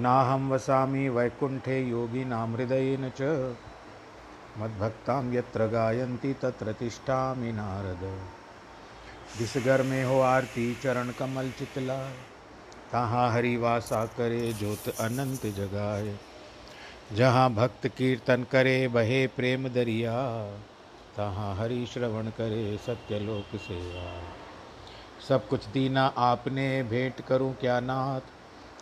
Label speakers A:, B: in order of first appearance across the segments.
A: नाहं वसामि वैकुण्ठे योगिनां हृदयेन च। मद्भक्तां यत्र गायन्ति तत्र तिष्ठामि नारद। जिस घर में हो आरती चरण कमल चितला तहाँ हरि वासा करे ज्योत अनंत जगाए जहाँ भक्त कीर्तन करे बहे प्रेम दरिया। तहाँ हरि श्रवण करे सत्यलोक सेवा। सब कुछ दीना आपने, भेंट करूँ क्या नाथ?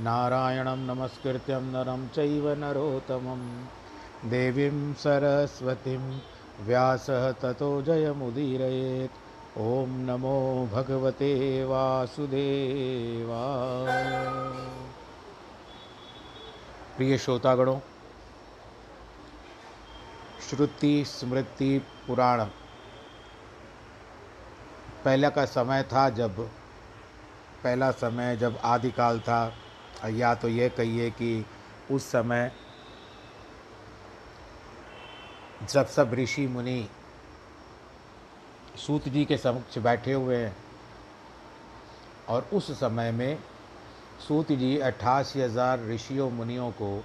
A: नारायणं नमस्कृत्यं नरं चैव नरोत्तमं। देवीं सरस्वतीं, व्यासः ततो जयमुदीरयेत्। ॐ नमो भगवते वासुदेवा। प्रिय श्रोतागणों, श्रुति स्मृति पुराण। पहले का समय था जब, पहला समय जब आदिकाल था या तो ये कहिए कि उस समय जब सब ऋषि मुनि सूत जी के समक्ष बैठे हुए हैं और उस समय में सूत जी अट्ठासी हज़ार ऋषियों मुनियों को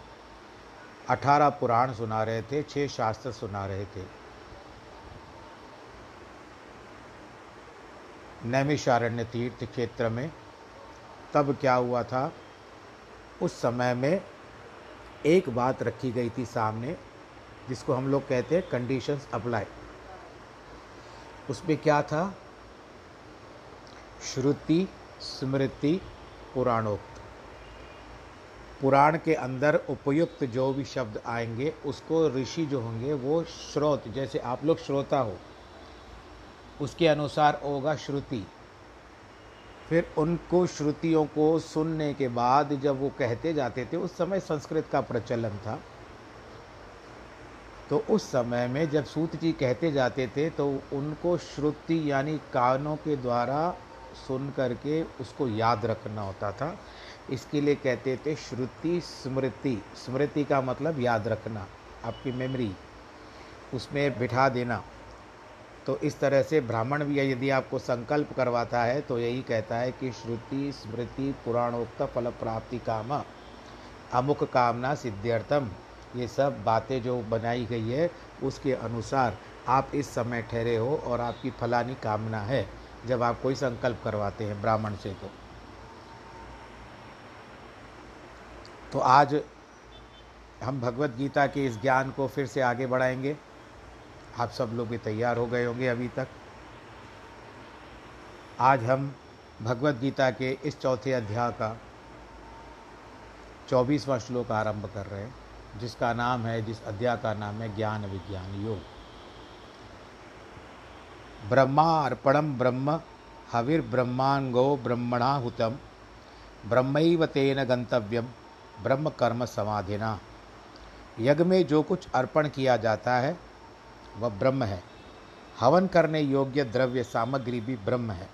A: अठारह पुराण सुना रहे थे, छह शास्त्र सुना रहे थे। नैमिषारण्य तीर्थ क्षेत्र में तब क्या हुआ था? उस समय में एक बात रखी गई थी सामने, जिसको हम लोग कहते हैं कंडीशंस अप्लाई उसमें क्या था? श्रुति, स्मृति, पुराणोक्त. पुराण के अंदर उपयुक्त जो भी शब्द आएँगे, उसको ऋषि जो होंगे, वो श्रोत, जैसे आप लोग श्रोता हो, उसके अनुसार होगा श्रुति. फिर उनको श्रुतियों को सुनने के बाद जब वो कहते जाते थे, उस समय संस्कृत का प्रचलन था। तो उस समय में जब सूत जी कहते जाते थे तो उनको श्रुति यानी कानों के द्वारा सुन करके उसको याद रखना होता था। इसके लिए कहते थे श्रुति स्मृति। स्मृति का मतलब याद रखना, आपकी मेमोरी उसमें बिठा देना। तो इस तरह से ब्राह्मण भी यदि आपको संकल्प करवाता है तो यही कहता है कि श्रुति, स्मृति, पुराणोक्त फल प्राप्ति काम, अमुक कामना सिद्ध्यर्थम। ये सब बातें जो बनाई गई है, उसके अनुसार आप इस समय ठहरे हो और आपकी फलानी कामना है, जब आप कोई संकल्प करवाते हैं ब्राह्मण से तो। तो आज हम भगवत गीता के इस ज्ञान को फिर से आगे बढ़ाएँगे। आप सब लोग भी तैयार हो गए होंगे अभी तक। आज हम भगवत गीता के इस चौथे अध्याय का चौबीसवां श्लोक आरंभ कर रहे हैं, जिसका नाम है, जिस अध्याय का नाम है, ज्ञान विज्ञान योग। ब्रह्मा अर्पणम ब्रह्म हविर्ब्रह्मांगो ब्रह्मणाहुतम ब्रह्मैव तेन गंतव्यम ब्रह्म कर्म समाधिना। यज्ञ में जो कुछ अर्पण किया जाता है वह ब्रह्म है। हवन करने योग्य द्रव्य सामग्री भी ब्रह्म है।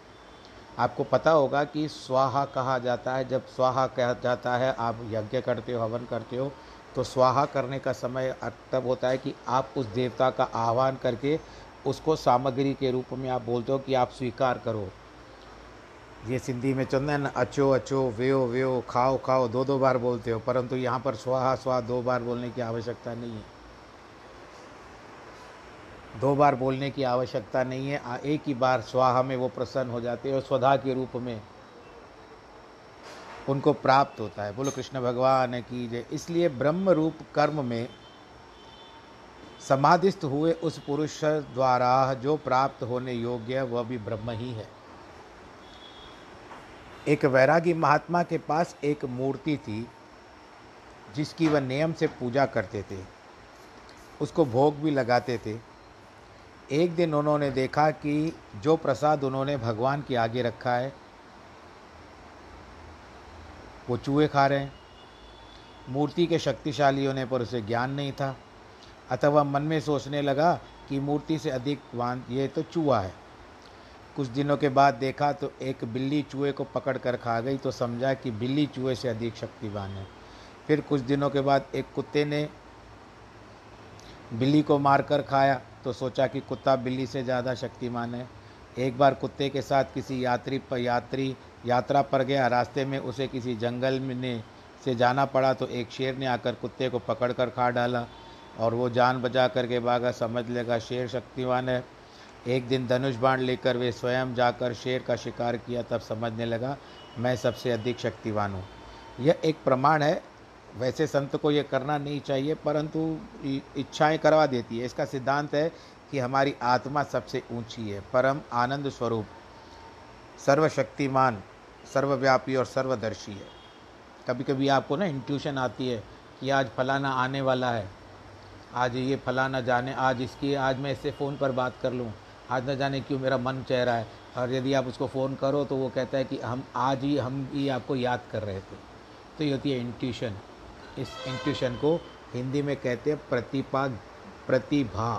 A: आपको पता होगा कि स्वाहा कहा जाता है। जब स्वाहा कहा जाता है, आप यज्ञ करते हो, हवन करते हो तो स्वाहा करने का समय तब होता है कि आप उस देवता का आह्वान करके उसको सामग्री के रूप में आप बोलते हो कि आप स्वीकार करो। ये सिंधी में चंदा है ना अचो अचो, व्यो व्यो, खाओ खाओ दो दो बार बोलते हो, परंतु यहाँ पर स्वाहा स्वाहा, दो बार बोलने की आवश्यकता नहीं है। दो बार बोलने की आवश्यकता नहीं है एक ही बार स्वाहा में वो प्रसन्न हो जाते हैं और स्वधा के रूप में उनको प्राप्त होता है। बोलो, कृष्ण भगवान की जय। इसलिए ब्रह्म रूप कर्म में समाधिस्थ हुए उस पुरुष द्वारा जो प्राप्त होने योग्य है, वह भी ब्रह्म ही है। एक वैरागी महात्मा के पास एक मूर्ति थी, जिसकी वह नियम से पूजा करते थे। उसको भोग भी लगाते थे। एक दिन उन्होंने देखा कि जो प्रसाद उन्होंने भगवान के आगे रखा है, वो चूहे खा रहे हैं। मूर्ति के शक्तिशाली होने पर उसे ज्ञान नहीं था। अथवा मन में सोचने लगा कि मूर्ति से अधिक वान ये तो चूहा है। कुछ दिनों के बाद देखा तो एक बिल्ली चूहे को पकड़ कर खा गई तो समझा कि बिल्ली चूहे से अधिक शक्तिवान है। फिर कुछ दिनों के बाद एक कुत्ते ने बिल्ली को मार कर खाया। तो सोचा कि कुत्ता बिल्ली से ज़्यादा शक्तिमान है। एक बार कुत्ते के साथ किसी यात्री पर यात्री यात्रा पर गया। रास्ते में उसे किसी जंगल में से जाना पड़ा तो एक शेर ने आकर कुत्ते को पकड़ कर खा डाला और वो जान बचा करके भागा। समझ लेगा शेर शक्तिवान है। एक दिन धनुष बाण लेकर वे स्वयं जाकर शेर का शिकार किया। तब समझने लगा, मैं सबसे अधिक शक्तिवान हूँ। यह एक प्रमाण है वैसे संत को ये करना नहीं चाहिए, परंतु इच्छाएँ करवा देती है। इसका सिद्धांत है कि हमारी आत्मा सबसे ऊँची है, परम आनंद स्वरूप, सर्वशक्तिमान, सर्वव्यापी और सर्वदर्शी है। कभी कभी आपको ना इंट्यूशन आती है कि आज फलाना आने वाला है, आज ये फलाना जाने, आज इसकी, आज मैं इससे फ़ोन पर बात कर लूँ, आज न जाने क्यों मेरा मन चाह रहा है। और यदि आप उसको फ़ोन करो तो वो कहता है कि हम, आज ही हम ही आपको याद कर रहे थे। तो ये होती है इंट्यूशन इस इंट्यूशन को हिंदी में कहते हैं प्रतिभा प्रतिभा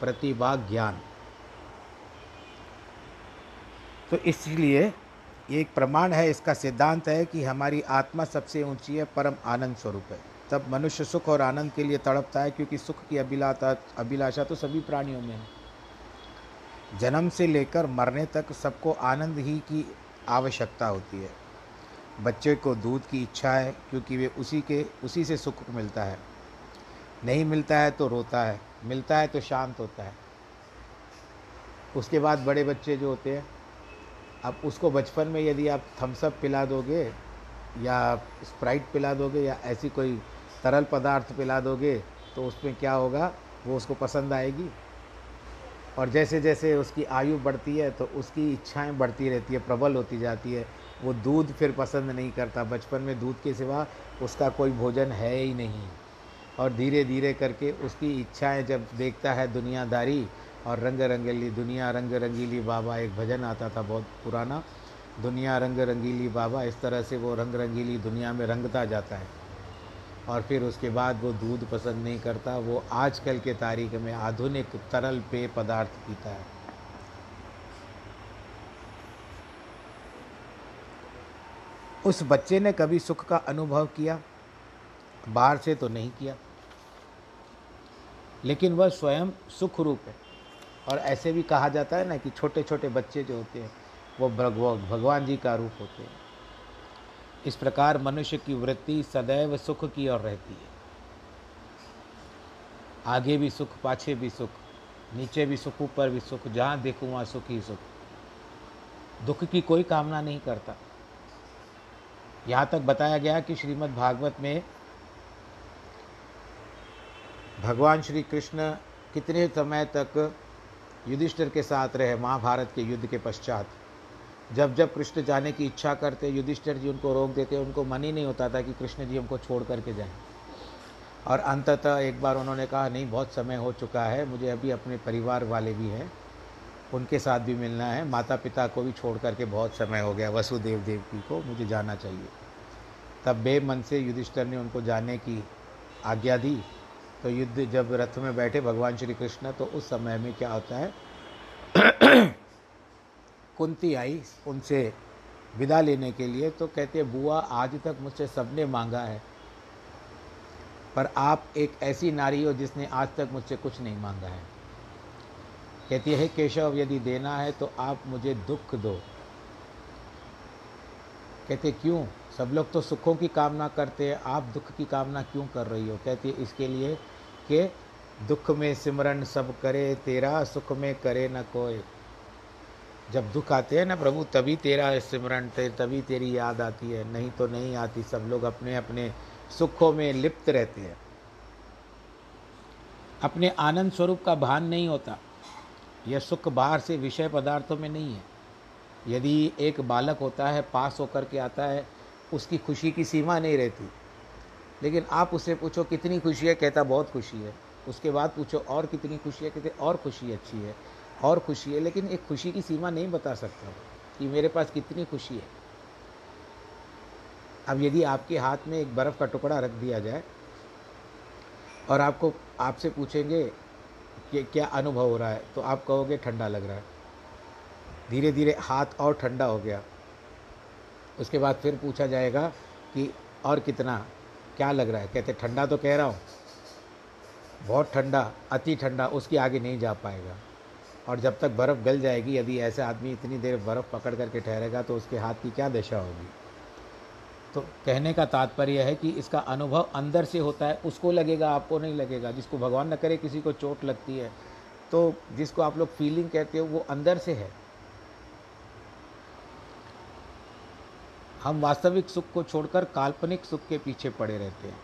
A: प्रतिभा ज्ञान तो इसलिए ये एक प्रमाण है, इसका सिद्धांत है कि हमारी आत्मा सबसे ऊँची है, परम आनंद स्वरूप है। तब मनुष्य सुख और आनंद के लिए तड़पता है, क्योंकि सुख की अभिलाषा अभिलाषा तो सभी प्राणियों में है। जन्म से लेकर मरने तक सबको आनंद ही की आवश्यकता होती है। बच्चे को दूध की इच्छा है, क्योंकि वे उसी के, उसी से सुख मिलता है। नहीं मिलता है तो रोता है, मिलता है तो शांत होता है। उसके बाद बड़े बच्चे जो होते हैं अब उसको बचपन में यदि आप थम्सअप पिला दोगे, या स्प्राइट पिला दोगे, या ऐसी कोई तरल पदार्थ पिला दोगे तो उसमें क्या होगा, वो उसको पसंद आएगी। और जैसे जैसे उसकी आयु बढ़ती है तो उसकी इच्छाएँ बढ़ती रहती है, प्रबल होती जाती है। वो दूध फिर पसंद नहीं करता। बचपन में दूध के सिवा उसका कोई भोजन है ही नहीं। और धीरे धीरे करके उसकी इच्छाएँ जब देखता है दुनियादारी और रंग रंगीली दुनिया रंग रंगीली बाबा, एक भजन आता था बहुत पुराना, दुनिया रंग रंगीली बाबा, इस तरह से वो रंग रंगीली दुनिया में रंगता जाता है। और फिर उसके बाद वो दूध पसंद नहीं करता, वो आजकल के तारीख में आधुनिक तरल पेय पदार्थ पीता है। उस बच्चे ने कभी सुख का अनुभव किया? बाहर से तो नहीं किया। लेकिन वह स्वयं सुख रूप है। और ऐसे भी कहा जाता है ना कि छोटे छोटे बच्चे जो होते हैं, वो भगवान जी का रूप होते हैं। इस प्रकार मनुष्य की वृत्ति सदैव सुख की ओर रहती है। आगे भी सुख, पाछे भी सुख, नीचे भी सुख, ऊपर भी सुख, जहाँ देखूँ वहाँ सुख ही सुख। दुख की कोई कामना नहीं करता। यहाँ तक बताया गया कि श्रीमद् भागवत में भगवान श्री कृष्ण कितने समय तक युधिष्ठिर के साथ रहे, महाभारत के युद्ध के पश्चात। जब जब कृष्ण जाने की इच्छा करते, युधिष्ठिर जी उनको रोक देते, उनको मन ही नहीं होता था कि कृष्ण जी हमको छोड़ करके जाएँ। और अंततः एक बार उन्होंने कहा, नहीं, बहुत समय हो चुका है, मुझे अभी अपने परिवार वाले भी हैं उनके साथ भी मिलना है। माता पिता को भी छोड़ करके बहुत समय हो गया, वसुदेव देव देवकी को, मुझे जाना चाहिए। तब बेमन से युधिष्ठर ने उनको जाने की आज्ञा दी। तो युद्ध जब रथ में बैठे भगवान श्री कृष्ण तो उस समय में क्या होता है, कुंती आई उनसे विदा लेने के लिए तो कहते बुआ, आज तक मुझसे सबने मांगा है, पर आप एक ऐसी नारी हो जिसने आज तक मुझसे कुछ नहीं मांगा है। कहती है केशव, यदि देना है तो आप मुझे दुख दो। कहते क्यों? सब लोग तो सुखों की कामना करते हैं। आप दुख की कामना क्यों कर रही हो? कहती है, इसके लिए कि दुख में सिमरन सब करे, तेरा सुख में करे न कोई। जब दुख आते हैं ना प्रभु, तभी तेरा सिमरण ते, तभी तेरी याद आती है। नहीं तो नहीं आती। सब लोग अपने अपने सुखों में लिप्त रहते हैं। अपने आनंद स्वरूप का भान नहीं होता। यह सुख बाहर से विषय पदार्थों में नहीं है। यदि एक बालक होता है, पास होकर के आता है, उसकी खुशी की सीमा नहीं रहती। लेकिन आप उससे पूछो, कितनी खुशी है? कहता, बहुत खुशी है। उसके बाद पूछो, और कितनी खुशी है? कहते, और खुशी अच्छी है, और खुशी है। लेकिन एक खुशी की सीमा नहीं बता सकता कि मेरे पास कितनी खुशी है। अब यदि आपके हाथ में एक बर्फ़ का टुकड़ा रख दिया जाए और आपको, आपसे पूछेंगे कि क्या अनुभव हो रहा है तो आप कहोगे ठंडा लग रहा है। धीरे धीरे हाथ और ठंडा हो गया। उसके बाद फिर पूछा जाएगा कि और कितना, क्या लग रहा है? कहते, ठंडा तो कह रहा हूँ। बहुत ठंडा, अति ठंडा, उसके आगे नहीं जा पाएगा। और जब तक बर्फ़ गल जाएगी, यदि ऐसे आदमी इतनी देर बर्फ़ पकड़ करके ठहरेगा तो उसके हाथ की क्या दशा होगी? तो कहने का तात्पर्य है कि इसका अनुभव अंदर से होता है, उसको लगेगा, आपको नहीं लगेगा। जिसको भगवान न करे, किसी को चोट लगती है। तो जिसको आप लोग फीलिंग कहते हो, वो अंदर से है। हम वास्तविक सुख को छोड़कर काल्पनिक सुख के पीछे पड़े रहते हैं।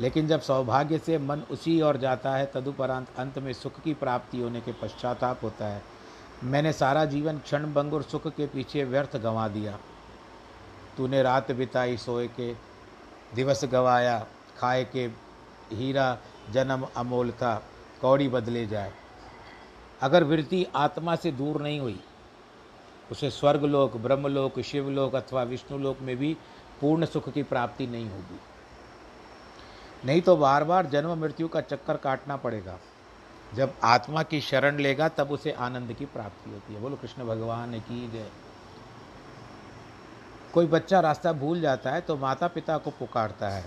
A: लेकिन जब सौभाग्य से मन उसी ओर जाता है, तदुपरांत अंत में सुख की प्राप्ति होने के पश्चाताप होता है। मैंने सारा जीवन क्षण, भंग और सुख के पीछे व्यर्थ गंवा दिया। तूने रात बिताई सोए के, दिवस गवाया, खाए के हीरा जन्म अमोल था, कौड़ी बदले जाए। अगर वृत्ति आत्मा से दूर नहीं हुई, उसे स्वर्गलोक, ब्रह्मलोक, शिवलोक अथवा विष्णुलोक में भी पूर्ण सुख की प्राप्ति नहीं होगी। नहीं तो बार बार जन्म मृत्यु का चक्कर काटना पड़ेगा। जब आत्मा की शरण लेगा, तब उसे आनंद की प्राप्ति होती है। बोलो, कृष्ण भगवान की जय। कोई बच्चा रास्ता भूल जाता है तो माता पिता को पुकारता है।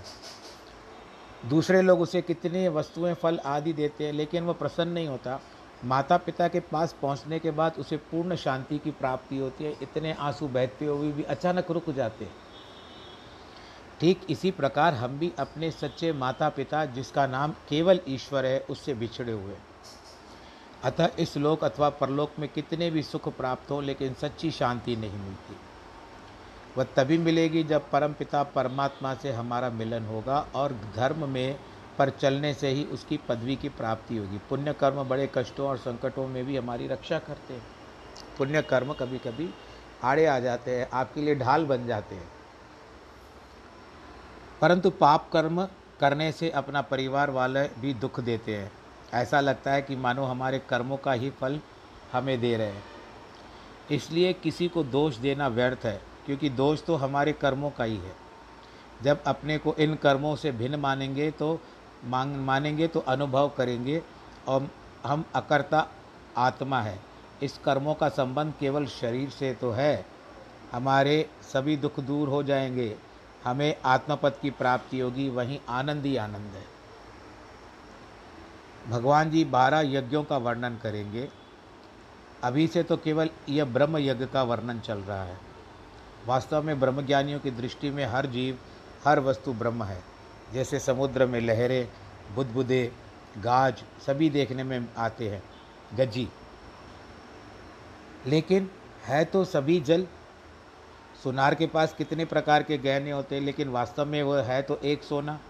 A: दूसरे लोग उसे कितनी वस्तुएँ, फल आदि देते हैं, लेकिन वह प्रसन्न नहीं होता। माता पिता के पास पहुँचने के बाद उसे पूर्ण शांति की प्राप्ति होती है। इतने आँसू बहते हुए भी अचानक रुक जाते हैं। ठीक इसी प्रकार हम भी अपने सच्चे माता पिता जिसका नाम केवल ईश्वर है, उससे बिछड़े हुए अतः इस लोक अथवा परलोक में कितने भी सुख प्राप्त हो, लेकिन सच्ची शांति नहीं मिलती। वह तभी मिलेगी जब परम पिता परमात्मा से हमारा मिलन होगा और धर्म में पर चलने से ही उसकी पदवी की प्राप्ति होगी। पुण्य कर्म बड़े कष्टों और संकटों में भी हमारी रक्षा करते हैं। पुण्य कर्म कभी कभी आड़े आ जाते हैं, आपके लिए ढाल बन जाते हैं। परंतु पाप कर्म करने से अपना परिवार वाले भी दुख देते हैं। ऐसा लगता है कि मानो हमारे कर्मों का ही फल हमें दे रहे हैं। इसलिए किसी को दोष देना व्यर्थ है। क्योंकि दोष तो हमारे कर्मों का ही है। जब अपने को इन कर्मों से भिन्न मानेंगे तो मांग, मानेंगे तो अनुभव करेंगे और हम अकर्ता आत्मा है। इस कर्मों का संबंध केवल शरीर से तो है। हमारे सभी दुख दूर हो जाएँगे। हमें आत्मपद की प्राप्ति होगी। वहीं आनंद ही आनंद है। भगवान जी बारह यज्ञों का वर्णन करेंगे। अभी से तो केवल यह ब्रह्म यज्ञ का वर्णन चल रहा है। वास्तव में ब्रह्मज्ञानियों की दृष्टि में हर जीव, हर वस्तु ब्रह्म है। जैसे समुद्र में लहरें, बुदबुदे, गाज सभी देखने में आते हैं। गज्जी। लेकिन है तो सभी जल। सुनार के पास कितने प्रकार के गहने होते हैं, लेकिन वास्तव में वो है तो एक सोना।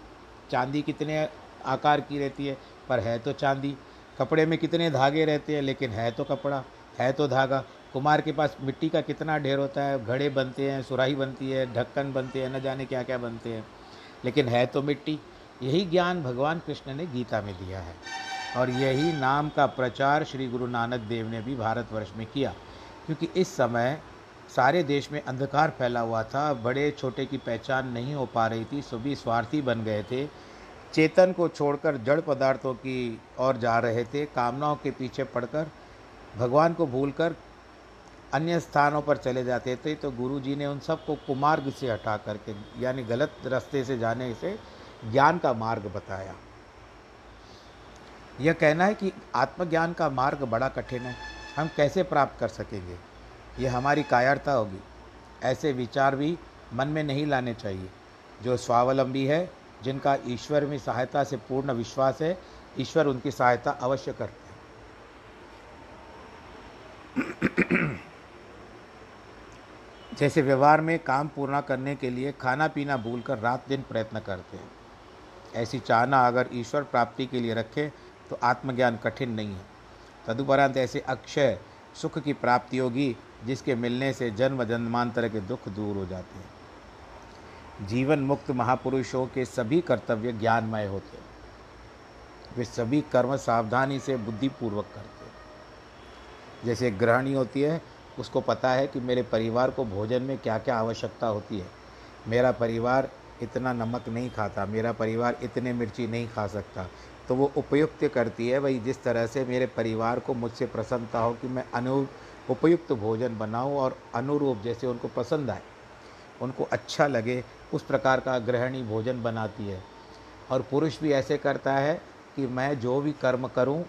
A: चांदी कितने आकार की रहती है, पर है तो चांदी। कपड़े में कितने धागे रहते हैं, लेकिन है तो कपड़ा, है तो धागा। कुमार के पास मिट्टी का कितना ढेर होता है, घड़े बनते हैं, सुराही बनती है, ढक्कन बनते हैं, न जाने क्या क्या बनते हैं। लेकिन है तो मिट्टी। यही ज्ञान भगवान कृष्ण ने गीता में दिया है। और यही नाम का प्रचार श्री गुरु नानक देव ने भी भारतवर्ष में किया। क्योंकि इस समय सारे देश में अंधकार फैला हुआ था, बड़े छोटे की पहचान नहीं हो पा रही थी, सभी स्वार्थी बन गए थे। चेतन को छोड़कर जड़ पदार्थों की ओर जा रहे थे, कामनाओं के पीछे पड़कर, भगवान को भूलकर अन्य स्थानों पर चले जाते थे तो गुरु जी ने उन सबको कुमार्ग से हटा करके, यानी गलत रास्ते से जाने से ज्ञान का मार्ग बताया। यह कहना है कि आत्मज्ञान का मार्ग बड़ा कठिन है, हम कैसे प्राप्त कर सकेंगे? ये हमारी कायरता होगी। ऐसे विचार भी मन में नहीं लाने चाहिए। जो स्वावलंबी है, जिनका ईश्वर में सहायता से पूर्ण विश्वास है, ईश्वर उनकी सहायता अवश्य करते हैं। जैसे व्यवहार में काम पूरा करने के लिए खाना पीना भूलकर रात दिन प्रयत्न करते हैं। ऐसी चाहना अगर ईश्वर प्राप्ति के लिए रखें तो आत्मज्ञान कठिन नहीं है। तदुपरांत ऐसे अक्षय सुख की प्राप्ति होगी, जिसके मिलने से जन्म जन्मांतर के दुख दूर हो जाते हैं। जीवन मुक्त महापुरुषों के सभी कर्तव्य ज्ञानमय होते हैं। वे सभी कर्म सावधानी से बुद्धिपूर्वक करते हैं। जैसे ग्रहणी होती है उसको पता है कि मेरे परिवार को भोजन में क्या क्या आवश्यकता होती है। मेरा परिवार इतना नमक नहीं खाता, मेरा परिवार इतने मिर्ची नहीं खा सकता। तो वो उपयुक्त करती है, भाई, जिस तरह से मेरे परिवार को मुझसे प्रसन्नता हो कि मैं अनु, उपयुक्त भोजन बनाऊँ और अनुरूप जैसे उनको पसंद आए, उनको अच्छा लगे, उस प्रकार का गृहिणी भोजन बनाती है। और पुरुष भी ऐसे करता है कि मैं जो भी कर्म करूँ,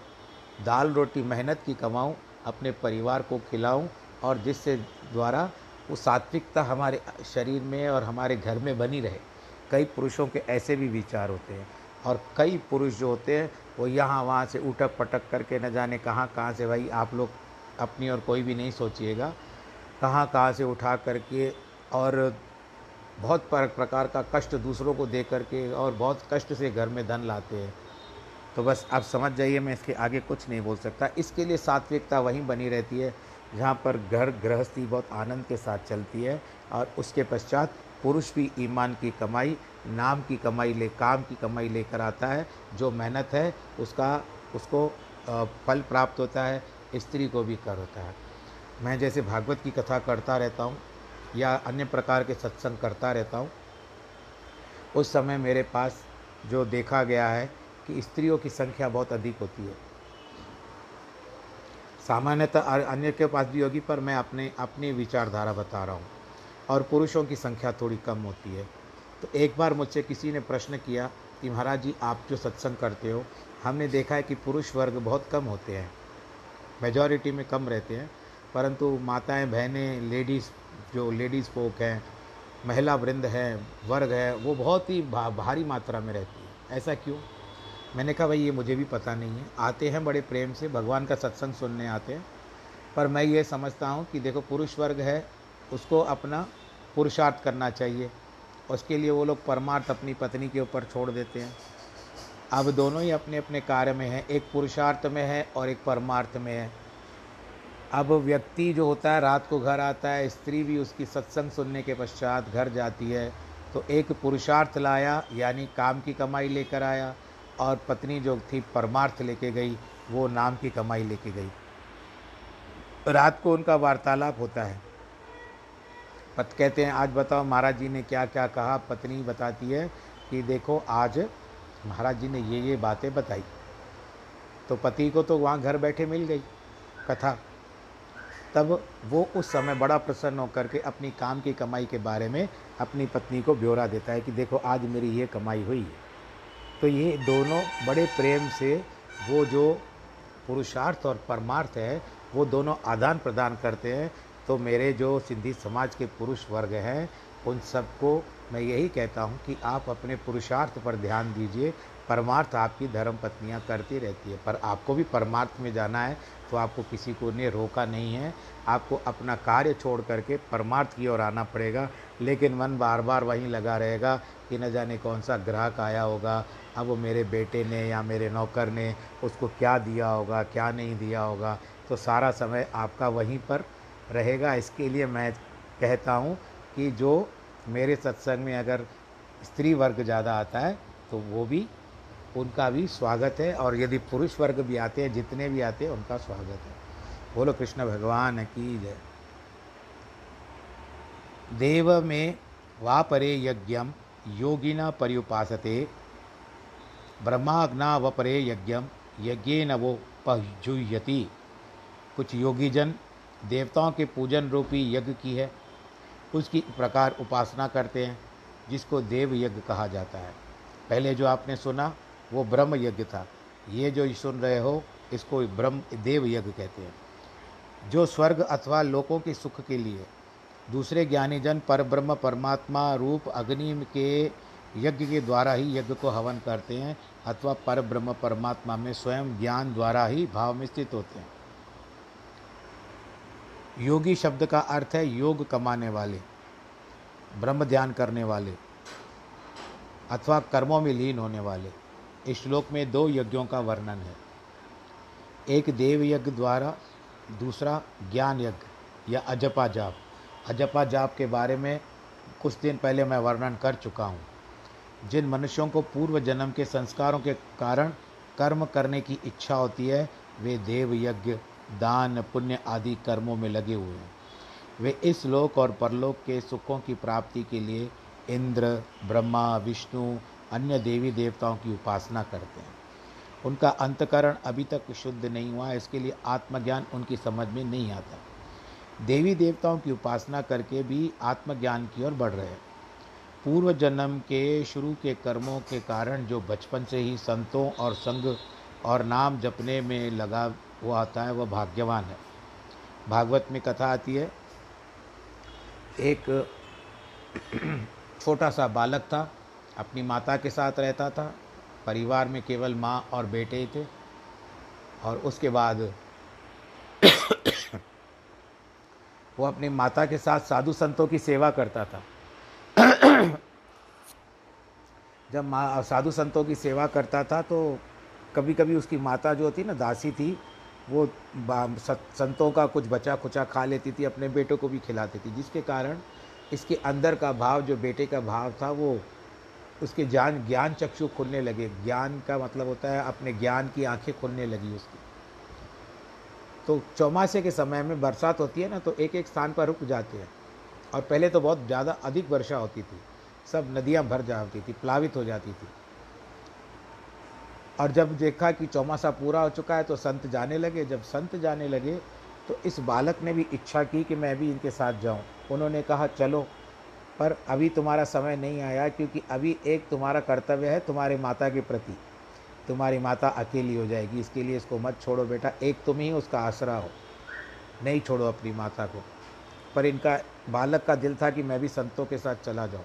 A: दाल रोटी मेहनत की कमाऊं, अपने परिवार को खिलाऊं और जिससे द्वारा वो सात्विकता हमारे शरीर में और हमारे घर में बनी रहे। कई पुरुषों के ऐसे भी विचार होते हैं और कई पुरुष जो होते हैं, वो यहाँ वहाँ से उठक पटक करके न जाने कहाँ कहाँ से, भाई, आप लोग अपनी और कोई भी नहीं सोचिएगा। कहाँ कहाँ से उठा करके और बहुत प्रकार का कष्ट दूसरों को दे करके और बहुत कष्ट से घर में धन लाते हैं। तो बस आप समझ जाइए, मैं इसके आगे कुछ नहीं बोल सकता। इसके लिए सात्विकता वहीं बनी रहती है। जहाँ पर घर गृहस्थी बहुत आनंद के साथ चलती है और उसके पश्चात पुरुष भी ईमान की कमाई, नाम की कमाई ले, काम की कमाई लेकर आता है। जो मेहनत है, उसका, उसको फल प्राप्त होता है, स्त्री को भी कर होता है। मैं जैसे भागवत की कथा करता रहता हूँ या अन्य प्रकार के सत्संग करता रहता हूँ, उस समय मेरे पास जो देखा गया है कि स्त्रियों की संख्या बहुत अधिक होती है। सामान्यतः अन्य के पास भी होगी पर मैं अपने अपनी विचारधारा बता रहा हूँ। और पुरुषों की संख्या थोड़ी कम होती है। तो एक बार मुझसे किसी ने प्रश्न किया कि महाराज जी आप जो सत्संग करते हो हमने देखा है कि पुरुष वर्ग बहुत कम होते हैं। मेजॉरिटी में कम रहते हैं परंतु माताएँ बहनें लेडीज़ जो लेडीज़ फोक हैं महिला वृंद है वर्ग है वो बहुत ही भा, भारी मात्रा में रहती है। ऐसा क्यों? मैंने कहा, भाई, ये मुझे भी पता नहीं है। आते हैं बड़े प्रेम से, भगवान का सत्संग सुनने आते हैं। पर मैं ये समझता हूँ कि देखो, पुरुष वर्ग है, उसको अपना पुरुषार्थ करना चाहिए। उसके लिए वो लोग परमार्थ अपनी पत्नी के ऊपर छोड़ देते हैं। अब दोनों ही अपने अपने कार्य में हैं। एक पुरुषार्थ में है और एक परमार्थ में है। अब व्यक्ति जो होता है, रात को घर आता है, स्त्री भी उसकी सत्संग सुनने के पश्चात घर जाती है। तो एक पुरुषार्थ लाया, यानी काम की कमाई लेकर आया। और पत्नी जो थी परमार्थ लेके गई, वो नाम की कमाई लेके गई। रात को उनका वार्तालाप होता है। पत कहते हैं, आज बताओ महाराज जी ने क्या क्या कहा? पत्नी बताती है कि देखो, आज महाराज जी ने ये ये बातें बताई। तो पति को तो वहाँ घर बैठे मिल गई कथा। तब वो उस समय बड़ा प्रसन्न होकर के अपनी काम की कमाई के बारे में अपनी पत्नी को ब्यौरा देता है कि देखो, आज मेरी ये कमाई हुई है। तो ये दोनों बड़े प्रेम से वो जो पुरुषार्थ और परमार्थ है, वो दोनों आदान प्रदान करते हैं। तो मेरे जो सिंधी समाज के पुरुष वर्ग हैं, उन सबको मैं यही कहता हूँ कि आप अपने पुरुषार्थ पर ध्यान दीजिए। परमार्थ आपकी धर्म पत्नियाँ करती रहती है। पर आपको भी परमार्थ में जाना है तो आपको किसी को ने रोका नहीं है। आपको अपना कार्य छोड़ करके परमार्थ की ओर आना पड़ेगा। लेकिन मन बार बार वहीं लगा रहेगा कि न जाने कौन सा ग्राहक आया होगा अब वो मेरे बेटे ने या मेरे नौकर ने उसको क्या दिया होगा, क्या नहीं दिया होगा? तो सारा समय आपका वहीं पर रहेगा। इसके लिए मैं कहता हूँ कि जो मेरे सत्संग में अगर स्त्री वर्ग ज़्यादा आता है तो वो भी उनका भी स्वागत है और यदि पुरुष वर्ग भी आते हैं, जितने भी आते हैं, उनका स्वागत है। बोलो, कृष्ण भगवान की जय। देव में वा परे यज्ञम, योगिना पर्युपासते ब्रह्माग्ना व परे यज्ञम यज्ञ न वो पहुयती कुछ योगीजन देवताओं के पूजन रूपी यज्ञ की है, उसकी प्रकार उपासना करते हैं, जिसको देव यज्ञ कहा जाता है। पहले जो आपने सुना, वो ब्रह्म यज्ञ था। ये जो सुन रहे हो, इसको ब्रह्म, देव यज्ञ कहते हैं। जो स्वर्ग अथवा लोकों के सुख के लिए। दूसरे ज्ञानीजन पर ब्रह्म परमात्मा रूप अग्नि के यज्ञ के द्वारा ही यज्ञ को हवन करते हैं अथवा पर ब्रह्म परमात्मा में स्वयं ज्ञान द्वारा ही भाव में स्थित होते हैं। योगी शब्द का अर्थ है योग कमाने वाले, ब्रह्म ध्यान करने वाले, अथवा कर्मों में लीन होने वाले। इस श्लोक में दो यज्ञों का वर्णन है। एक देव यज्ञ द्वारा, दूसरा ज्ञान यज्ञ या अजपा जाप अजपा जाप के बारे में कुछ दिन पहले मैं वर्णन कर चुका हूँ। जिन मनुष्यों को पूर्व जन्म के संस्कारों के कारण कर्म करने की इच्छा होती है, वे देव यज्ञ, दान, पुण्य आदि कर्मों में लगे हुए हैं। वे इस लोक और परलोक के सुखों की प्राप्ति के लिए इंद्र, ब्रह्मा, विष्णु, अन्य देवी देवताओं की उपासना करते हैं। उनका अंतकरण अभी तक शुद्ध नहीं हुआ इसके लिए आत्मज्ञान उनकी समझ में नहीं आता। देवी देवताओं की उपासना करके भी आत्मज्ञान की ओर बढ़ रहे हैं। पूर्व जन्म के शुरू के कर्मों के कारण जो बचपन से ही संतों और संग और नाम जपने में लगा हुआ आता है, वह भाग्यवान है। भागवत में कथा आती है, एक छोटा सा बालक था, अपनी माता के साथ रहता था, परिवार में केवल माँ और बेटे ही थे, और उसके बाद वो अपनी माता के साथ साधु संतों की सेवा करता था। जब माँ, साधु संतों की सेवा करता था तो कभी कभी उसकी माता जो थी ना, दासी थी, वो संतों का कुछ बचा खुचा खा लेती थी, अपने बेटों को भी खिलाती थी, जिसके कारण इसके अंदर का भाव, जो बेटे का भाव था, वो उसके ज्ञान ज्ञान चक्षु खुलने लगे। ज्ञान का मतलब होता है, अपने ज्ञान की आँखें खुलने लगी उसकी। तो चौमासे के समय में बरसात होती है ना तो एक एक स्थान पर रुक जाते हैं। और पहले तो बहुत ज़्यादा अधिक वर्षा होती थी। सब नदियाँ भर जाती थी, प्लावित हो जाती थी। और जब देखा कि चौमासा पूरा हो चुका है तो संत जाने लगे। जब संत जाने लगे तो इस बालक ने भी इच्छा की कि मैं भी इनके साथ जाऊँ। उन्होंने कहा, चलो, पर अभी तुम्हारा समय नहीं आया, क्योंकि अभी एक तुम्हारा कर्तव्य है तुम्हारी माता के प्रति। तुम्हारी माता अकेली हो जाएगी, इसके लिए इसको मत छोड़ो बेटा। एक तुम ही उसका आसरा हो। नहीं छोड़ो अपनी माता को। पर इनका बालक का दिल था कि मैं भी संतों के साथ चला जाऊँ।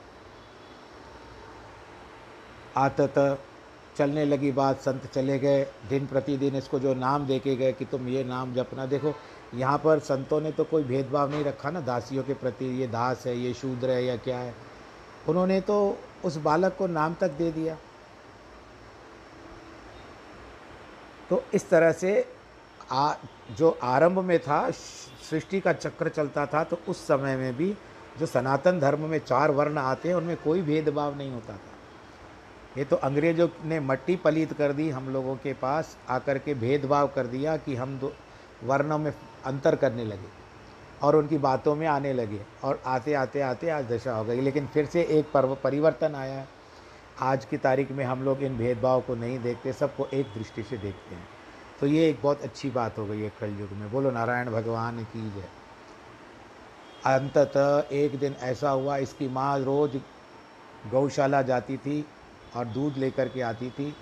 A: आतत, चलने लगी बात, संत चले गए। दिन प्रतिदिन इसको जो नाम दे के गए कि तुम ये नाम जपना। देखो, यहाँ पर संतों ने तो कोई भेदभाव नहीं रखा ना, दासियों के प्रति ये दास है, ये शूद्र है या क्या है। उन्होंने तो उस बालक को नाम तक दे दिया। तो इस तरह से आ, जो आरंभ में था सृष्टि का चक्र चलता था तो उस समय में भी जो सनातन धर्म में चार वर्ण आते हैं उनमें कोई भेदभाव नहीं होता था। ये तो अंग्रेज़ों ने मट्टी पलीत कर दी हम लोगों के पास आकर के भेदभाव कर दिया कि हम दो वर्णों में अंतर करने लगे और उनकी बातों में आने लगे और आते आते आते आज दशा हो गई। लेकिन फिर से एक पर्व परिवर्तन आया। आज की तारीख में हम लोग इन भेदभाव को नहीं देखते सबको एक दृष्टि से देखते हैं। तो ये एक बहुत अच्छी बात हो गई है कलयुग में। बोलो, नारायण भगवान की जय। अंततः एक दिन ऐसा हुआ, इसकी माँ रोज़ गौशाला जाती थी और दूध लेकर के आती थी।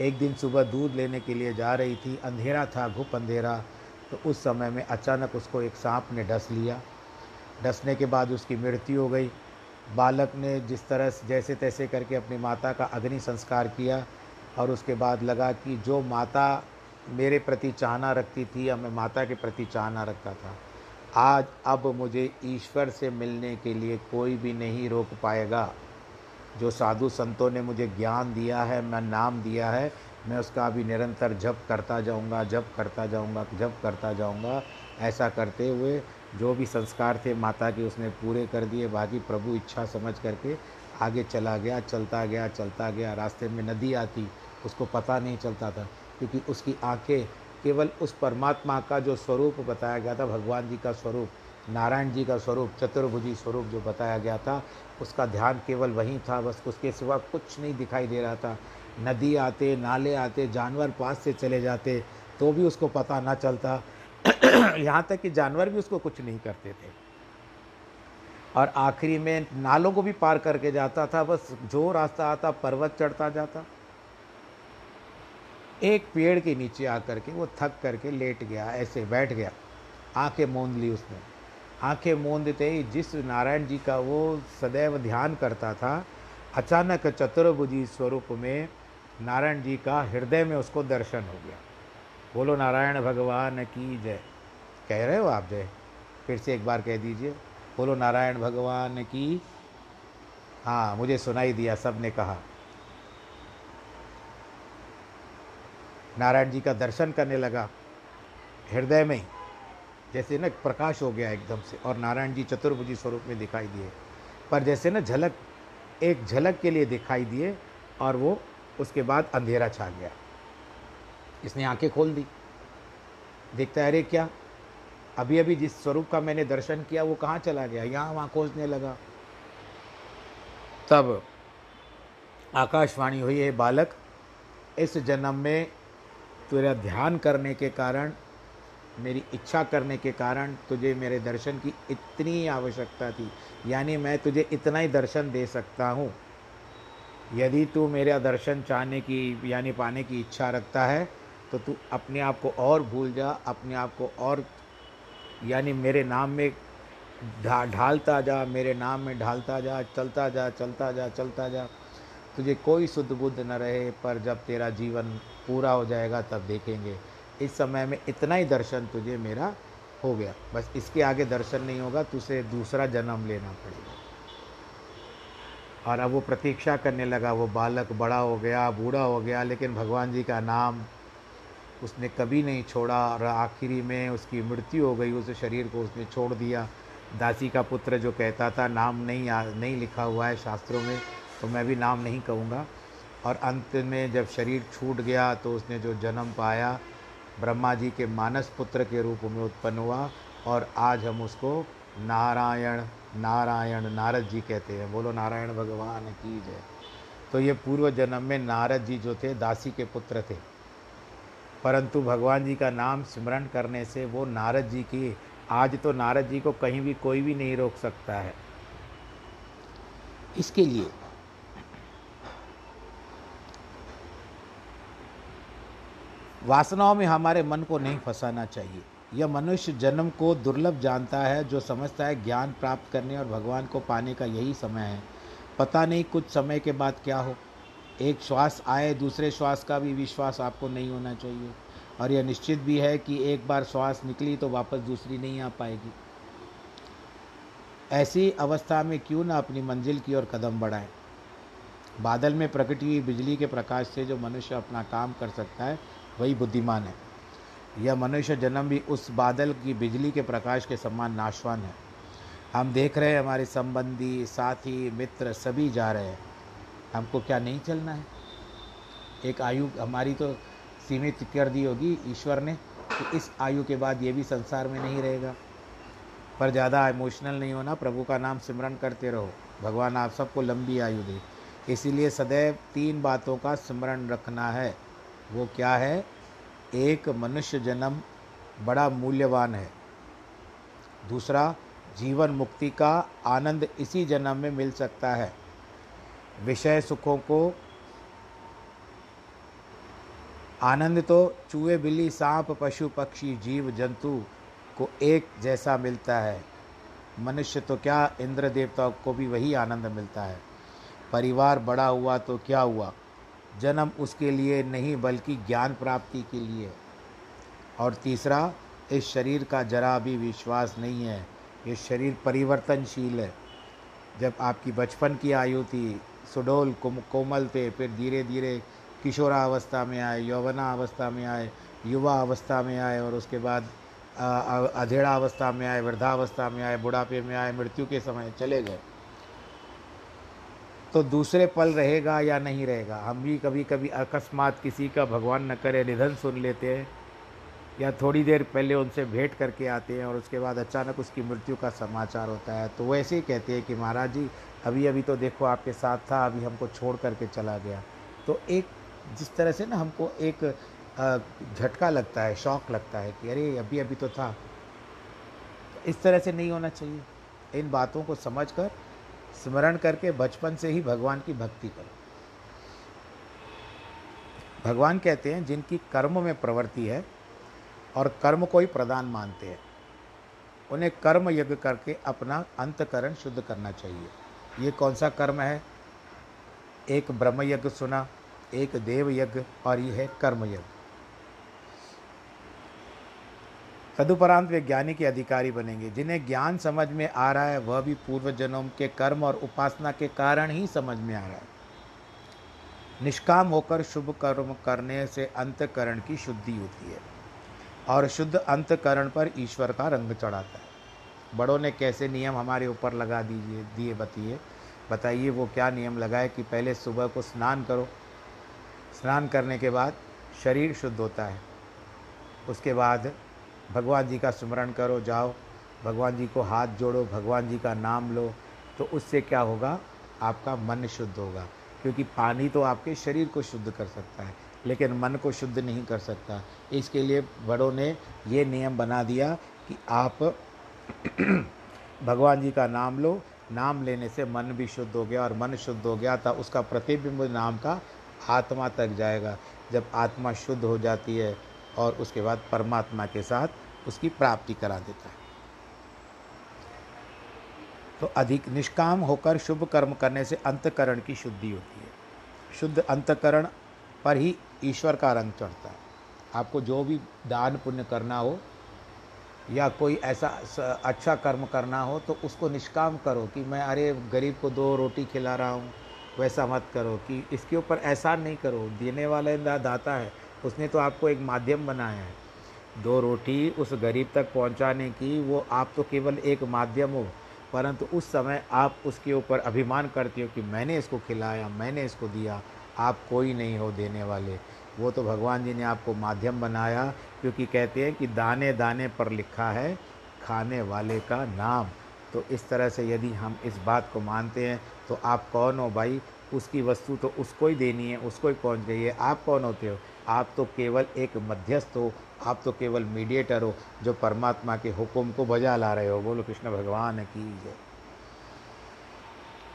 A: एक दिन सुबह दूध लेने के लिए जा रही थी, अंधेरा था घुप अंधेरा। तो उस समय में अचानक उसको एक सांप ने डस लिया। डसने के बाद उसकी मृत्यु हो गई। बालक ने जिस तरह से, जैसे तैसे करके अपनी माता का अग्नि संस्कार किया और उसके बाद लगा कि जो माता मेरे प्रति चाहना रखती थी या मैं माता के प्रति चाहना रखता था। आज अब मुझे ईश्वर से मिलने के लिए कोई भी नहीं रोक पाएगा। जो साधु संतों ने मुझे ज्ञान दिया है, मैं नाम दिया है, मैं उसका अभी निरंतर जप करता जाऊँगा, जप करता जाऊँगा, जप करता जाऊँगा। ऐसा करते हुए जो भी संस्कार थे माता के उसने पूरे कर दिए। बाकी प्रभु इच्छा समझ करके आगे चला गया, चलता गया चलता गया। रास्ते में नदी आती, उसको पता नहीं चलता था। क्योंकि उसकी आँखें केवल उस परमात्मा का जो स्वरूप बताया गया था, भगवान जी का स्वरूप, नारायण जी का स्वरूप, चतुर्भुजी स्वरूप जो बताया गया था, उसका ध्यान केवल वहीं था, बस उसके सिवा कुछ नहीं दिखाई दे रहा था। नदी आते, नाले आते, जानवर पास से चले जाते तो भी उसको पता ना चलता। यहाँ तक कि जानवर भी उसको कुछ नहीं करते थे। और आखिरी में नालों को भी पार करके जाता था, बस जो रास्ता आता, पर्वत चढ़ता जाता। एक पेड़ के नीचे आकर के वो थक करके लेट गया, ऐसे बैठ गया। आँखें मूंद ली उसने। आँखें मूंदते ही जिस नारायण जी का वो सदैव ध्यान करता था, अचानक चतुर्भुजी स्वरूप में नारायण जी का हृदय में उसको दर्शन हो गया। बोलो, नारायण भगवान की जय। कह रहे हो आप जय? फिर से एक बार कह दीजिए। बोलो, नारायण भगवान की हाँ मुझे सुनाई दिया सबने कहा। नारायण जी का दर्शन करने लगा। हृदय में जैसे ना प्रकाश हो गया एकदम से और नारायण जी चतुर्भुजी स्वरूप में दिखाई दिए। पर जैसे ना झलक, एक झलक के लिए दिखाई दिए और वो उसके बाद अंधेरा छा गया। इसने आँखें खोल दी। देखता है, अरे क्या? अभी अभी जिस स्वरूप का मैंने दर्शन किया वो कहाँ चला गया? यहाँ वहाँ खोजने लगा। तब आकाशवाणी हुई, है बालक, इस जन्म में तेरा ध्यान करने के कारण, मेरी इच्छा करने के कारण तुझे मेरे दर्शन की इतनी आवश्यकता थी। यानी मैं तुझे इतना ही दर्शन दे सकता हूँ। यदि तू मेरा दर्शन चाहने की, यानी पाने की इच्छा रखता है तो तू अपने आप को और भूल जा, अपने आप को और, यानी मेरे नाम में ढा, ढालता जा, मेरे नाम में ढालता जा, चलता जा चलता जा चलता जा। तुझे कोई शुद्ध बुद्ध न रहे, पर जब तेरा जीवन पूरा हो जाएगा तब देखेंगे। इस समय में इतना ही दर्शन तुझे मेरा हो गया। बस इसके आगे दर्शन नहीं होगा तुझे दूसरा जन्म लेना पड़ेगा। और अब वो प्रतीक्षा करने लगा वो बालक बड़ा हो गया बूढ़ा हो गया लेकिन भगवान जी का नाम उसने कभी नहीं छोड़ा और आखिरी में उसकी मृत्यु हो गई उस शरीर को उसने छोड़ दिया। दासी का पुत्र जो कहता था नाम नहीं आ, नहीं लिखा हुआ है शास्त्रों में तो मैं भी नाम नहीं कहूँगा। और अंत में जब शरीर छूट गया तो उसने जो जन्म पाया, ब्रह्मा जी के मानस पुत्र के रूप में उत्पन्न हुआ और आज हम उसको नारायण नारायण, नारद जी कहते हैं। बोलो, नारायण भगवान की जय। तो ये पूर्व जन्म में नारद जी जो थे, दासी के पुत्र थे। परंतु भगवान जी का नाम स्मरण करने से वो नारद जी की, आज तो नारद जी को कहीं भी कोई भी नहीं रोक सकता है। इसके लिए वासनाओं में हमारे मन को नहीं फंसाना चाहिए। यह मनुष्य जन्म को दुर्लभ जानता है, जो समझता है ज्ञान प्राप्त करने और भगवान को पाने का यही समय है। पता नहीं कुछ समय के बाद क्या हो। एक श्वास आए, दूसरे श्वास का भी विश्वास आपको नहीं होना चाहिए। और यह निश्चित भी है कि एक बार श्वास निकली तो वापस दूसरी नहीं आ पाएगी। ऐसी अवस्था में क्यों ना अपनी मंजिल की ओर कदम बढ़ाएँ। बादल में प्रकटी हुई बिजली के प्रकाश से जो मनुष्य अपना काम कर सकता है वही बुद्धिमान है। यह मनुष्य जन्म भी उस बादल की बिजली के प्रकाश के समान नाशवान है। हम देख रहे हैं, हमारे संबंधी, साथी, मित्र सभी जा रहे हैं। हमको क्या नहीं चलना है? एक आयु, हमारी तो सीमित कर दी होगी ईश्वर ने कि इस आयु के बाद ये भी संसार में नहीं रहेगा। पर ज़्यादा इमोशनल नहीं होना, प्रभु का नाम सिमरन करते रहो। भगवान आप सबको लंबी आयु दे। इसीलिए सदैव तीन बातों का स्मरण रखना है। वो क्या है? एक मनुष्य जन्म बड़ा मूल्यवान है। दूसरा, जीवन मुक्ति का आनंद इसी जन्म में मिल सकता है। विषय सुखों को आनंद तो चूहे, बिल्ली, सांप, पशु, पक्षी, जीव, जंतु को एक जैसा मिलता है। मनुष्य तो क्या इंद्र देवताओं को भी वही आनंद मिलता है। परिवार बड़ा हुआ तो क्या हुआ? जन्म उसके लिए नहीं, बल्कि ज्ञान प्राप्ति के लिए। और तीसरा, इस शरीर का जरा भी विश्वास नहीं है। ये शरीर परिवर्तनशील है। जब आपकी बचपन की आयु थी, सुडोल कोमल थे, फिर धीरे धीरे किशोरावस्था में आए यौवना अवस्था में आए युवा अवस्था में आए, और उसके बाद अधेड़ा अवस्था में आए, वृद्धावस्था में आए, बुढ़ापे में आए, मृत्यु के समय चले गए। तो दूसरे पल रहेगा या नहीं रहेगा? हम भी कभी कभी अकस्मात किसी का भगवान न करे, निधन सुन लेते हैं या थोड़ी देर पहले उनसे भेंट करके आते हैं और उसके बाद अचानक उसकी मृत्यु का समाचार होता है। तो वैसे ही कहते हैं कि महाराज जी अभी अभी तो देखो आपके साथ था, अभी हमको छोड़ करके चला गया। तो एक, जिस तरह से ना हमको एक झटका लगता है, शौक लगता है कि अरे अभी अभी तो था। इस तरह से नहीं होना चाहिए। इन बातों को समझ कर स्मरण करके बचपन से ही भगवान की भक्ति करो। भगवान कहते हैं, जिनकी कर्म में प्रवृत्ति है और कर्म को ही प्रदान मानते हैं, उन्हें कर्म यज्ञ करके अपना अंतकरण शुद्ध करना चाहिए। ये कौन सा कर्म है? एक ब्रह्म यज्ञ सुना, एक देव यज्ञ और ये है कर्म यज्ञ तदुपरांत वे ज्ञानी के अधिकारी बनेंगे। जिन्हें ज्ञान समझ में आ रहा है, वह भी पूर्व जन्म के कर्म और उपासना के कारण ही समझ में आ रहा है। निष्काम होकर शुभ कर्म करने से अंतकरण की शुद्धि होती है और शुद्ध अंतकरण पर ईश्वर का रंग चढ़ाता है। बड़ों ने कैसे नियम हमारे ऊपर लगा दीजिए, दिए बताइए बताइए वो क्या नियम लगाए कि पहले सुबह को स्नान करो। स्नान करने के बाद शरीर शुद्ध होता है। उसके बाद भगवान जी का स्मरण करो, जाओ, भगवान जी को हाथ जोड़ो, भगवान जी का नाम लो तो उससे क्या होगा? आपका मन शुद्ध होगा, क्योंकि पानी तो आपके शरीर को शुद्ध कर सकता है, लेकिन मन को शुद्ध नहीं कर सकता। इसके लिए बड़ों ने ये नियम बना दिया कि आप भगवान जी का नाम लो, नाम लेने से मन भी शुद्ध हो गया, और मन शुद्ध हो गया था उसका प्रतिबिंब नाम का आत्मा तक जाएगा। जब आत्मा शुद्ध हो जाती है, और उसके बाद परमात्मा के साथ उसकी प्राप्ति करा देता है। तो अधिक निष्काम होकर शुभ कर्म करने से अंतकरण की शुद्धि होती है। शुद्ध अंतकरण पर ही ईश्वर का रंग चढ़ता है। आपको जो भी दान पुण्य करना हो या कोई ऐसा अच्छा कर्म करना हो तो उसको निष्काम करो कि मैं, अरे, गरीब को दो रोटी खिला रहा हूँ, वैसा मत करो कि इसके ऊपर एहसान नहीं करो। देने वाला दाता है, उसने तो आपको एक माध्यम बनाया है। दो रोटी उस गरीब तक पहुँचाने की, वो आप तो केवल एक माध्यम हो, परंतु उस समय आप उसके ऊपर अभिमान करते हो कि मैंने इसको खिलाया, मैंने इसको दिया, आप कोई नहीं हो देने वाले। वो तो भगवान जी ने आपको माध्यम बनाया, क्योंकि कहते हैं कि दाने दाने पर लिखा है, खाने वाले का नाम। तो इस तरह से यदि हम इस बात को मानते हैं तो आप कौन हो भाई? उसकी वस्तु तो उसको ही देनी है उसको ही पहुँच गई है आप कौन होते हो? आप तो केवल एक मध्यस्थ हो आप तो केवल मीडिएटर हो जो परमात्मा के हुक्म को बजा ला रहे हो। बोलो कृष्ण भगवान की जय।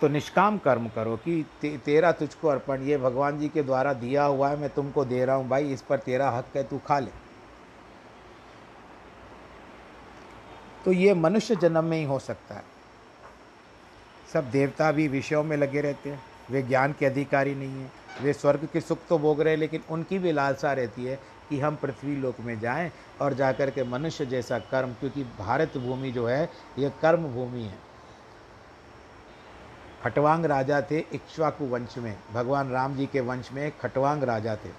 A: तो निष्काम कर्म करो कि ते, तेरा तुझको अर्पण ये भगवान जी के द्वारा दिया हुआ है मैं तुमको दे रहा हूँ। भाई इस पर तेरा हक है तू खा ले। तो ये मनुष्य जन्म में ही हो सकता है। सब देवता भी विषयों में लगे रहते हैं। वे ज्ञान के अधिकारी नहीं हैं। वे स्वर्ग के सुख तो भोग रहे हैं, लेकिन उनकी भी लालसा रहती है कि हम पृथ्वी लोक में जाएँ और जाकर के मनुष्य जैसा कर्म, क्योंकि भारत भूमि जो है यह कर्म भूमि है। खटवांग राजा थे इक्ष्वाकु वंश में। भगवान राम जी के वंश में खटवांग राजा थे,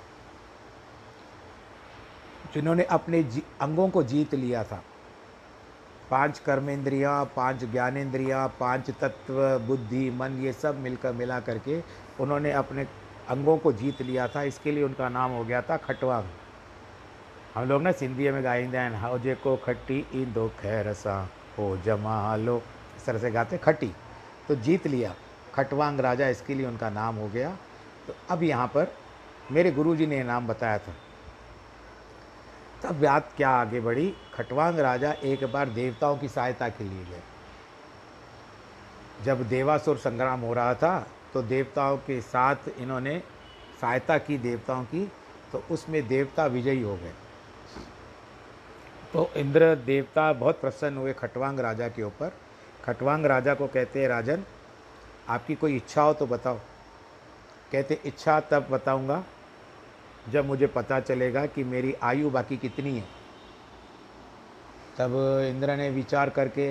A: जिन्होंने अपने अंगों को जीत लिया था। पाँच कर्मेंद्रियाँ, पाँच ज्ञानेन्द्रियाँ पाँच तत्व, बुद्धि, मन, ये सब मिलकर, मिला करके उन्होंने अपने अंगों को जीत लिया था। इसके लिए उनका नाम हो गया था खटवांग हम लोग ना सिंधी में गाइंदा आहिनि हौजे को खट्टी ईंदो खैरसा हो जमा लो। इस तरह से गाते, खट्टी। तो जीत लिया। खटवांग राजा इसके लिए उनका नाम हो गया। तो अब यहाँ पर मेरे गुरुजी ने नाम बताया था। तब बात क्या आगे बढ़ी? खटवांग राजा एक बार देवताओं की सहायता के लिए गए। जब देवासुर संग्राम हो रहा था तो देवताओं के साथ इन्होंने सहायता की देवताओं की तो उसमें देवता विजयी हो गए। तो इंद्र देवता बहुत प्रसन्न हुए खटवांग राजा के ऊपर। खटवांग राजा को कहते हैं, राजन, आपकी कोई इच्छा हो तो बताओ। कहते, इच्छा तब बताऊँगा जब मुझे पता चलेगा कि मेरी आयु बाकी कितनी है। तब इंद्र ने विचार करके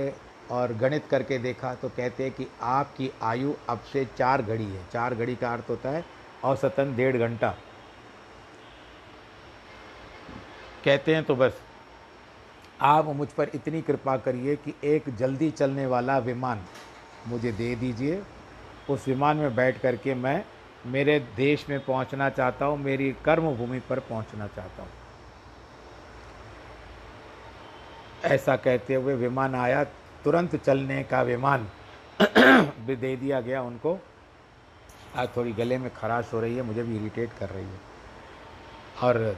A: और गणित करके देखा तो कहते हैं कि आपकी आयु अब से चार घड़ी है। चार घड़ी का अर्थ होता है औसतन डेढ़ घंटा। कहते हैं तो बस, आप मुझ पर इतनी कृपा करिए कि एक जल्दी चलने वाला विमान मुझे दे दीजिए। उस विमान में बैठ कर के मैं मेरे देश में पहुँचना चाहता हूँ, मेरी कर्म भूमि पर पहुँचना चाहता हूँ। ऐसा कहते हुए विमान आया। तुरंत चलने का विमान भी दे दिया गया उनको। आज थोड़ी गले में खराश हो रही है, मुझे भी इरिटेट कर रही है। और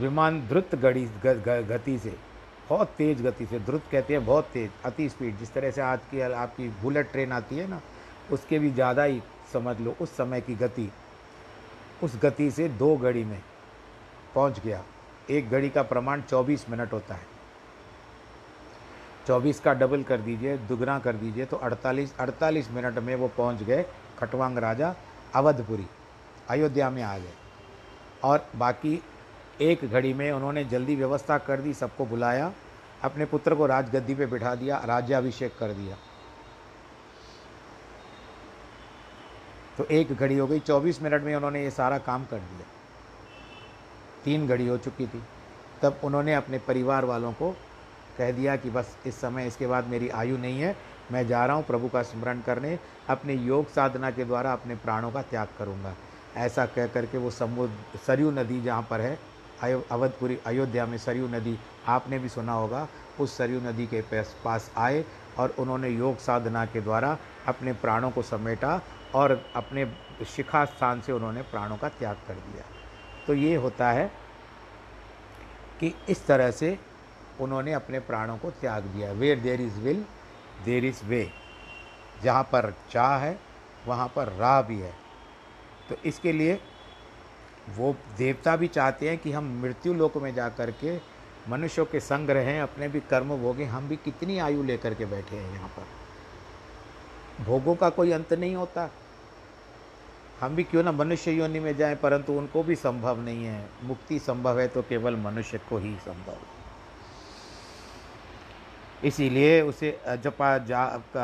A: विमान द्रुत गड़ी गति से, बहुत तेज़ गति से, द्रुत कहते हैं बहुत तेज़, अति स्पीड जिस तरह से आज की, आपकी बुलेट ट्रेन आती है ना, उसके भी ज़्यादा ही समझ लो, उस समय की गति। उस गति से दो घड़ी में पहुँच गया। एक घड़ी का प्रमाण 24 मिनट होता है। 24 का डबल कर दीजिए, दुगना कर दीजिए तो 48 48 मिनट में वो पहुँच गए खटवांग राजा अवधपुरी। अयोध्या में आ गए। और बाकी एक घड़ी में उन्होंने जल्दी व्यवस्था कर दी, सबको बुलाया, अपने पुत्र को राजगद्दी पे बिठा दिया, राज्याभिषेक कर दिया। तो एक घड़ी हो गई, चौबीस मिनट में उन्होंने ये सारा काम कर दिया। तीन घड़ी हो चुकी थी। तब उन्होंने अपने परिवार वालों को कह दिया कि बस इस समय इसके बाद मेरी आयु नहीं है, मैं जा रहा हूँ प्रभु का स्मरण करने, अपने योग साधना के द्वारा अपने प्राणों का त्याग करूँगा। ऐसा कह करके वो समुद्र सरयू नदी जहाँ पर है अवधपुरी, अयोध्या में सरयू नदी, आपने भी सुना होगा, उस सरयू नदी के पास आए और उन्होंने योग साधना के द्वारा अपने प्राणों को समेटा और अपने शिखा स्थान से उन्होंने प्राणों का त्याग कर दिया। तो ये होता है कि इस तरह से उन्होंने अपने प्राणों को त्याग दिया। Where there is will there is way जहाँ पर चाह है, वहाँ पर राह भी है। तो इसके लिए वो देवता भी चाहते हैं कि हम मृत्यु लोक में जा कर के मनुष्यों के संग रहें, अपने भी कर्म भोगें। हम भी कितनी आयु लेकर के बैठे हैं यहाँ पर। भोगों का कोई अंत नहीं होता। हम भी क्यों ना मनुष्य योनि में जाएँ, परंतु उनको भी संभव नहीं है। मुक्ति संभव है तो केवल मनुष्य को ही संभव इसीलिए उसे अजपा जाप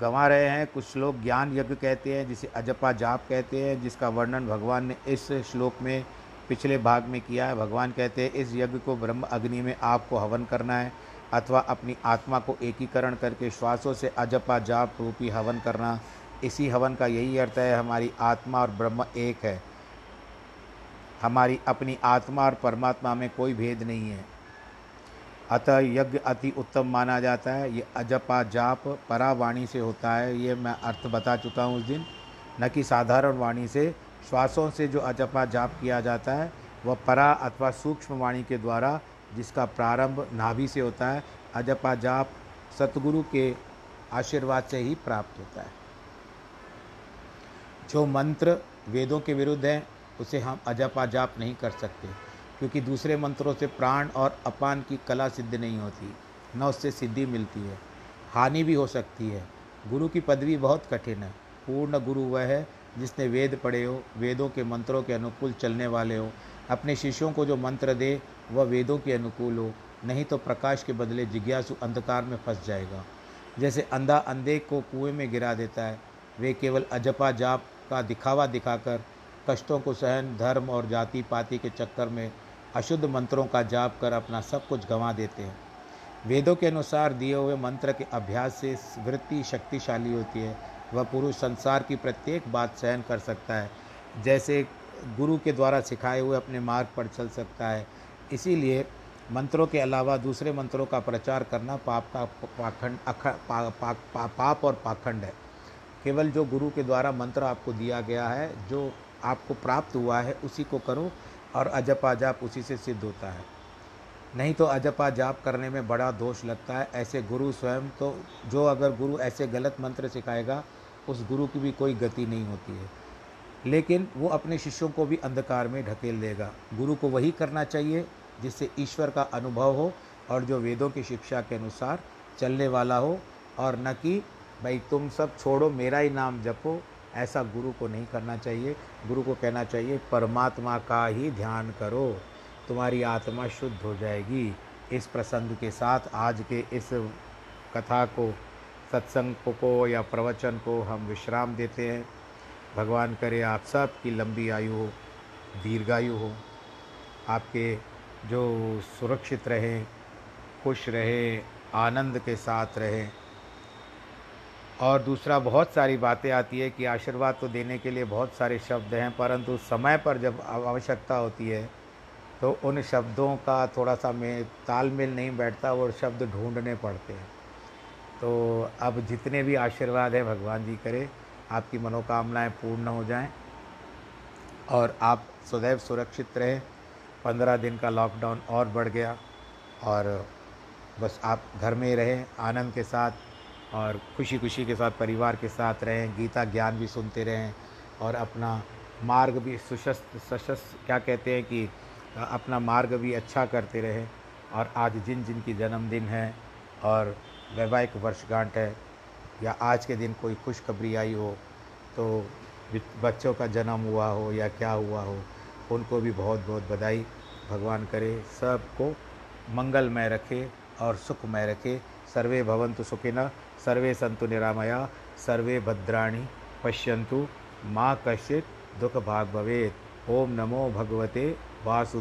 A: गंवा रहे हैं। कुछ लोग ज्ञान यज्ञ कहते हैं, जिसे अजपा जाप कहते हैं, जिसका वर्णन भगवान ने इस श्लोक में, पिछले भाग में किया है। भगवान कहते हैं, इस यज्ञ को ब्रह्म अग्नि में आपको हवन करना है, अथवा अपनी आत्मा को एकीकरण करके श्वासों से अजपा जाप रूपी हवन करना इसी हवन का यही अर्थ है, हमारी आत्मा और ब्रह्म एक है। हमारी अपनी आत्मा और परमात्मा में कोई भेद नहीं है। अतः यज्ञ अति उत्तम माना जाता है। ये अजपा जाप परावाणी से होता है। ये मैं अर्थ बता चुका हूँ उस दिन। न कि साधारण वाणी से। श्वासों से जो अजपा जाप किया जाता है, वह परा अथवा सूक्ष्म वाणी के द्वारा, जिसका प्रारंभ नाभि से होता है, अजपा जाप सतगुरु के आशीर्वाद से ही प्राप्त होता है। जो मंत्र वेदों के विरुद्ध हैं, उसे हम अजपा जाप नहीं कर सकते, क्योंकि दूसरे मंत्रों से प्राण और अपान की कला सिद्ध नहीं होती, न उससे सिद्धि मिलती है, हानि भी हो सकती है। गुरु की पदवी बहुत कठिन है। पूर्ण गुरु वह है जिसने वेद पढ़े हो, वेदों के मंत्रों के अनुकूल चलने वाले हो, अपने शिष्यों को जो मंत्र दे, वह वेदों के अनुकूल हो, नहीं तो प्रकाश के बदले जिज्ञासु अंधकार में फंस जाएगा। जैसे अंधा अंधे को कुएँ में गिरा देता है, वे केवल अजपा जाप का दिखावा दिखाकर कष्टों को सहन धर्म और जाति पाति के चक्कर में अशुद्ध मंत्रों का जाप कर अपना सब कुछ गंवा देते हैं। वेदों के अनुसार दिए हुए मंत्र के अभ्यास से वृत्ति शक्तिशाली होती है। वह पुरुष संसार की प्रत्येक बात सहन कर सकता है। जैसे गुरु के द्वारा सिखाए हुए अपने मार्ग पर चल सकता है। इसीलिए मंत्रों के अलावा दूसरे मंत्रों का प्रचार करना पाप का पाखंड अख पा, पा, पा, पाप और पाखंड है। केवल जो गुरु के द्वारा मंत्र आपको दिया गया है, जो आपको प्राप्त हुआ है, उसी को करो और अजपा जाप उसी से सिद्ध होता है। नहीं तो अजपा जाप करने में बड़ा दोष लगता है। ऐसे गुरु स्वयं तो जो अगर गुरु ऐसे गलत मंत्र सिखाएगा, उस गुरु की भी कोई गति नहीं होती है। लेकिन वो अपने शिष्यों को भी अंधकार में ढकेल देगा। गुरु को वही करना चाहिए, जिससे ईश्वर का अनुभव हो और जो वेदों की शिक्षा के अनुसार चलने वाला हो, और न कि भाई, तुम सब छोड़ो, मेरा ही नाम जपो। ऐसा गुरु को नहीं करना चाहिए। गुरु को कहना चाहिए, परमात्मा का ही ध्यान करो, तुम्हारी आत्मा शुद्ध हो जाएगी। इस प्रसंग के साथ आज के इस कथा को, सत्संग को या प्रवचन को हम विश्राम देते हैं। भगवान करे आप सब की लंबी आयु हो, दीर्घायु हो। आपके जो सुरक्षित रहें, खुश रहें, आनंद के साथ रहें। और दूसरा बहुत सारी बातें आती है कि आशीर्वाद तो देने के लिए बहुत सारे शब्द हैं, परंतु समय पर जब आवश्यकता होती है तो उन शब्दों का थोड़ा सा में तालमेल नहीं बैठता वो शब्द ढूँढने पड़ते हैं। तो अब जितने भी आशीर्वाद हैं, भगवान जी करे, आपकी मनोकामनाएँ पूर्ण हो जाएँ और आप सदैव सुरक्षित रहें। पंद्रह दिन का लॉकडाउन और बढ़ गया और बस आप घर में ही रहें, आनंद के साथ और खुशी खुशी के साथ, परिवार के साथ रहें, गीता ज्ञान भी सुनते रहें और अपना मार्ग भी सुशस्त, सशस्त, क्या कहते हैं कि अपना मार्ग भी अच्छा करते रहें। और आज जिन जिन की जन्मदिन है और वैवाहिक वर्षगांठ है या आज के दिन कोई खुशखबरी आई हो तो बच्चों का जन्म हुआ हो या क्या हुआ हो, उनको भी बहुत बहुत बधाई। भगवान करे, सबको मंगलमय रखे और सुखमय रखे। सर्वे भवन्तु सुखिनः सर्वे सन्तु निरामया, सर्वे भद्राणि, पश्यन्तु माँ कश्चित् दुख भाग भवेत्। ओम नमो भगवते वासुदेव